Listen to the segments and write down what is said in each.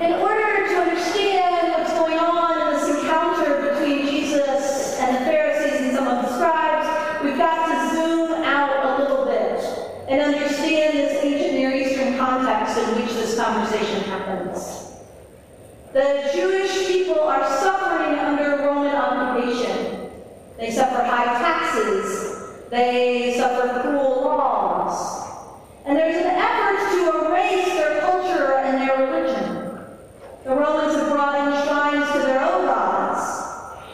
In order to understand what's going on in this encounter between Jesus and the Pharisees and some of the scribes, we've got to zoom out a little bit and understand this ancient Near Eastern context in which this conversation happens. The Jewish people are suffering under Roman occupation. They suffer high taxes. They suffer cruel laws. And there's an effort to erase their culture and their religion. The Romans have brought in shrines to their own gods.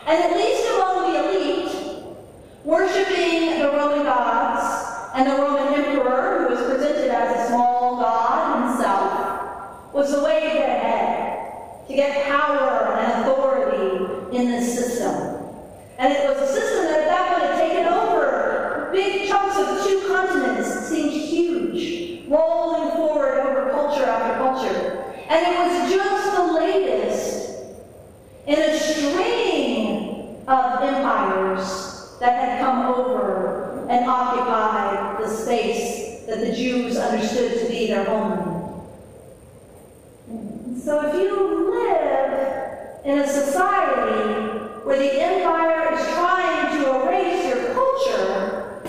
And at least among the elite, worshiping the Roman gods and the Roman emperor, who was presented as a small god himself, was the way to get ahead, to get power and authority in this system. And it was a system that at that point had taken over big chunks of two continents. It seemed huge, rolling forward over culture after culture. And it was just the latest in a string of empires that had come over and occupied the space the Jews understood to be their homeland. So if you live in a society where the empire is trying to erase your culture,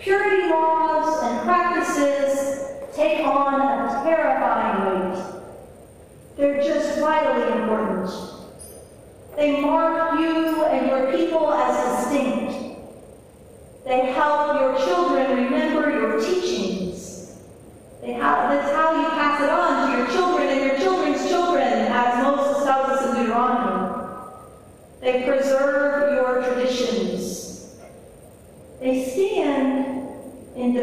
purity laws and practices take on a terrifying weight. They're just vitally important. They mark you and your people as distinct. They help your children remember your teachings. They have, that's how you pass it on to your children and your children's children, as Moses tells us in Deuteronomy. They preserve your traditions. They stand in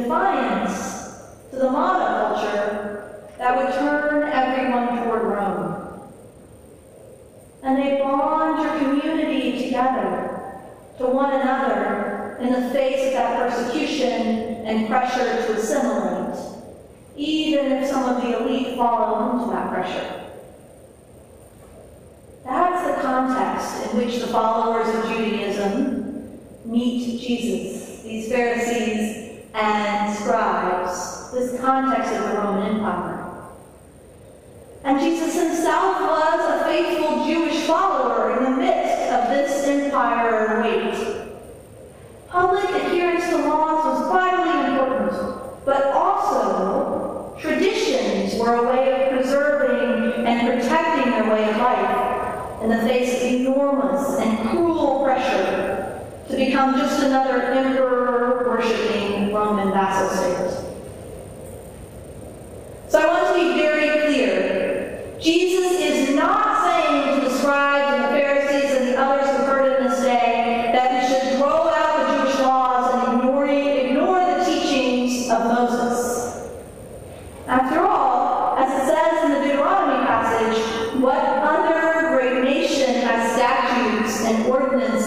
the monoculture that would turn everyone toward Rome. And they bond your community together to one another in the face of that persecution and pressure to assimilate, even if some of the elite fall into that pressure. That's the context in which the followers of Judaism meet Jesus, these Pharisees and context of the Roman Empire. And Jesus himself was a faithful Jewish follower in the midst of this empire weight. Public adherence to laws was vitally important, but also traditions were a way of preserving and protecting their way of life in the face of enormous and cruel pressure to become just another emperor worshipping Roman vassal state. Statutes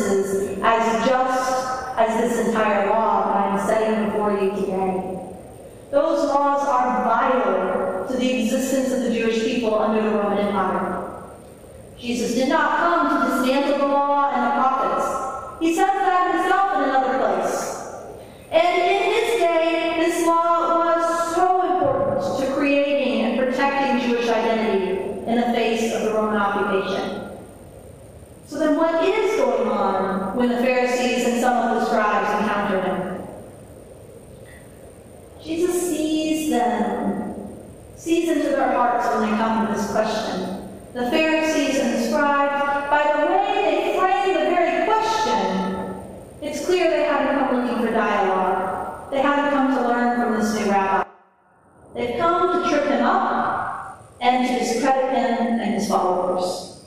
sees into their hearts when they come to this question. The Pharisees and the scribes, by the way they frame the very question, it's clear they haven't come looking for dialogue. They haven't come to learn from this new rabbi. They've come to trip him up and to discredit him and his followers.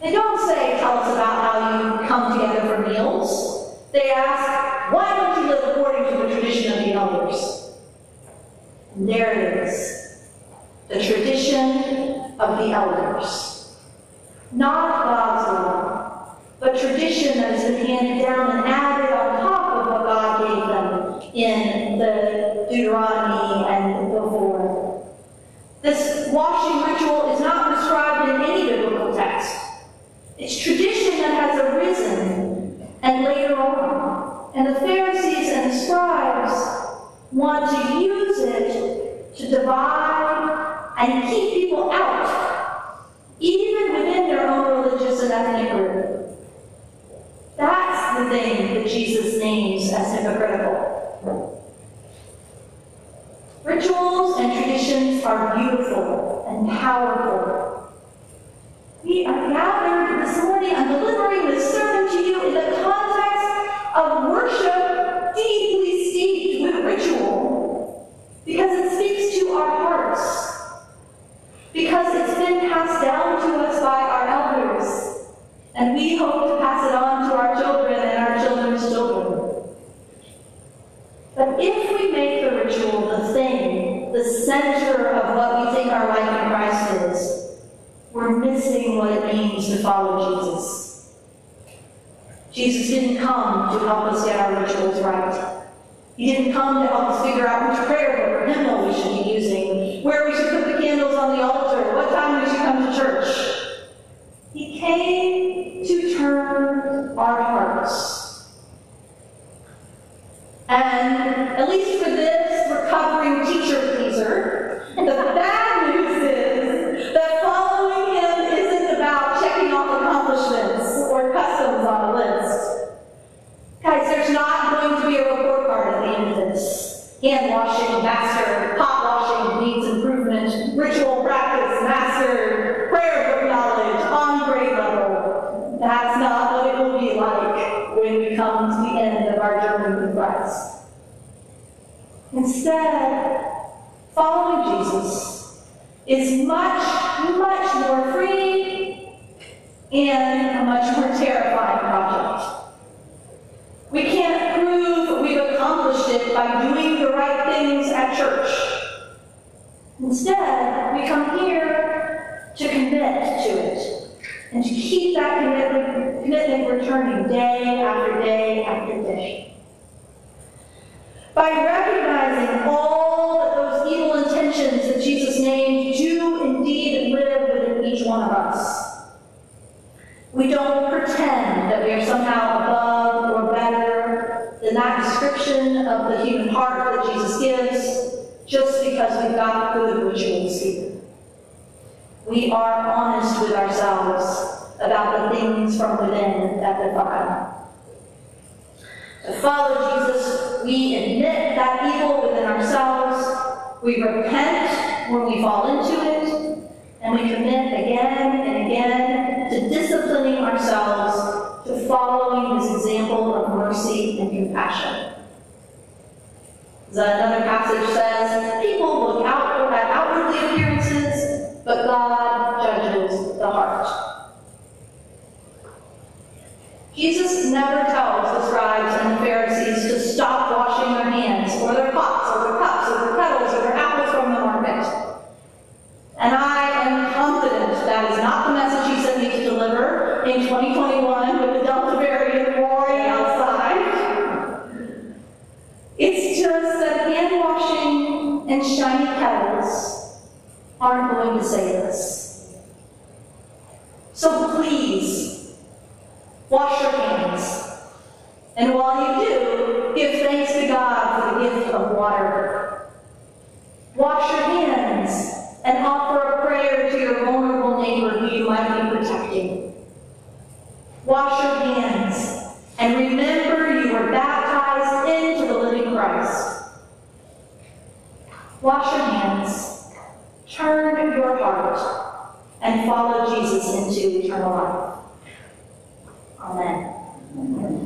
They don't say, tell us about how you come together for meals. They ask, why don't you live according to the tradition of the elders? Is. The tradition of the elders. Not God's law, but tradition that has been handed down and added on top of what God gave them in the Deuteronomy and the before. This washing ritual is not prescribed in any biblical text. It's tradition that has arisen and later on. And the Pharisees and the scribes want to use divide and keep people out, even within their own religious and ethnic group. That's the thing that Jesus names as hypocritical. Rituals and traditions are beautiful and powerful. We are gathered this morning. I'm delivering this we're missing what it means to follow Jesus. Jesus didn't come to help us get our rituals right. He didn't come to help us figure out which prayer book or hymnal we should be using, where we should put the candles on the altar, what time we should come to church. He came to turn our hearts. And at least for this Hand washing, master. Pot washing needs improvement. Ritual practice, master. Prayer book knowledge, on grade level. That's not what it will be like when we come to the end of our journey with Christ. Instead, following Jesus is much, much more free and a much more terrifying project. We can't prove we've accomplished it by doing right things at church. Instead, we come here to commit to it and to keep that commitment, commitment returning day after day after day. By recognizing all that those evil intentions that Jesus named do indeed live within each one of us. We don't pretend that we are somehow above or description of the human heart that Jesus gives just because we've got good rituals here. We are honest with ourselves about the things from within that defile. To follow Jesus, we admit that evil within ourselves, we repent when we fall into it, and we commit again and again to disciplining ourselves to following his example of mercy and compassion. Another passage says, people look out at outwardly appearances, but God judges the heart. Jesus never tells the scribes and the Pharisees to stop washing their hands, or their pots, or their cups, or their kettles, or their apples from the market. And I am confident that is not the message he sent me to deliver in 2021 with the Delta variant roaring outside. It's just that hand washing and shiny kettles aren't going to save us. So please, wash your hands. And while you do, give thanks to God for the gift of water. Wash your hands and offer a prayer to your vulnerable neighbor who you might be protecting. Wash your hands and remember you were baptized into the living Christ. Wash your hands, turn your heart, and follow Jesus into eternal life. Amen.